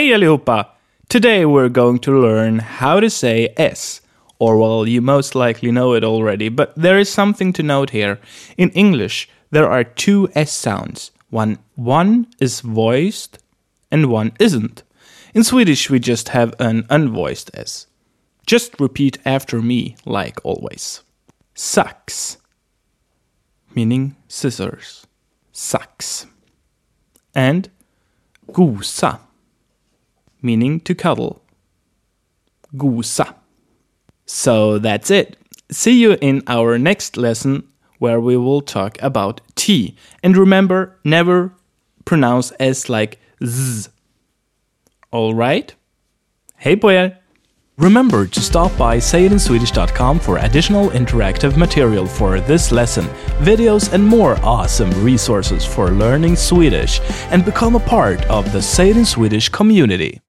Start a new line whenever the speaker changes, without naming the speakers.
Hej allihopa! Today we're going to learn how to say S. Or, well, you most likely know it already, but there is something to note here. In English, there are two S sounds. One, one is voiced and one isn't. In Swedish, we just have an unvoiced S. Just repeat after me, like always. Sax, meaning scissors. Sax. And gosa, meaning to cuddle. Gosa. So that's it. See you in our next lesson where we will talk about T. And remember, never pronounce S like Z. Alright? Hey på er! Remember to stop by sayitinswedish.com for additional interactive material for this lesson, videos, and more awesome resources for learning Swedish, and become a part of the Say It in Swedish community.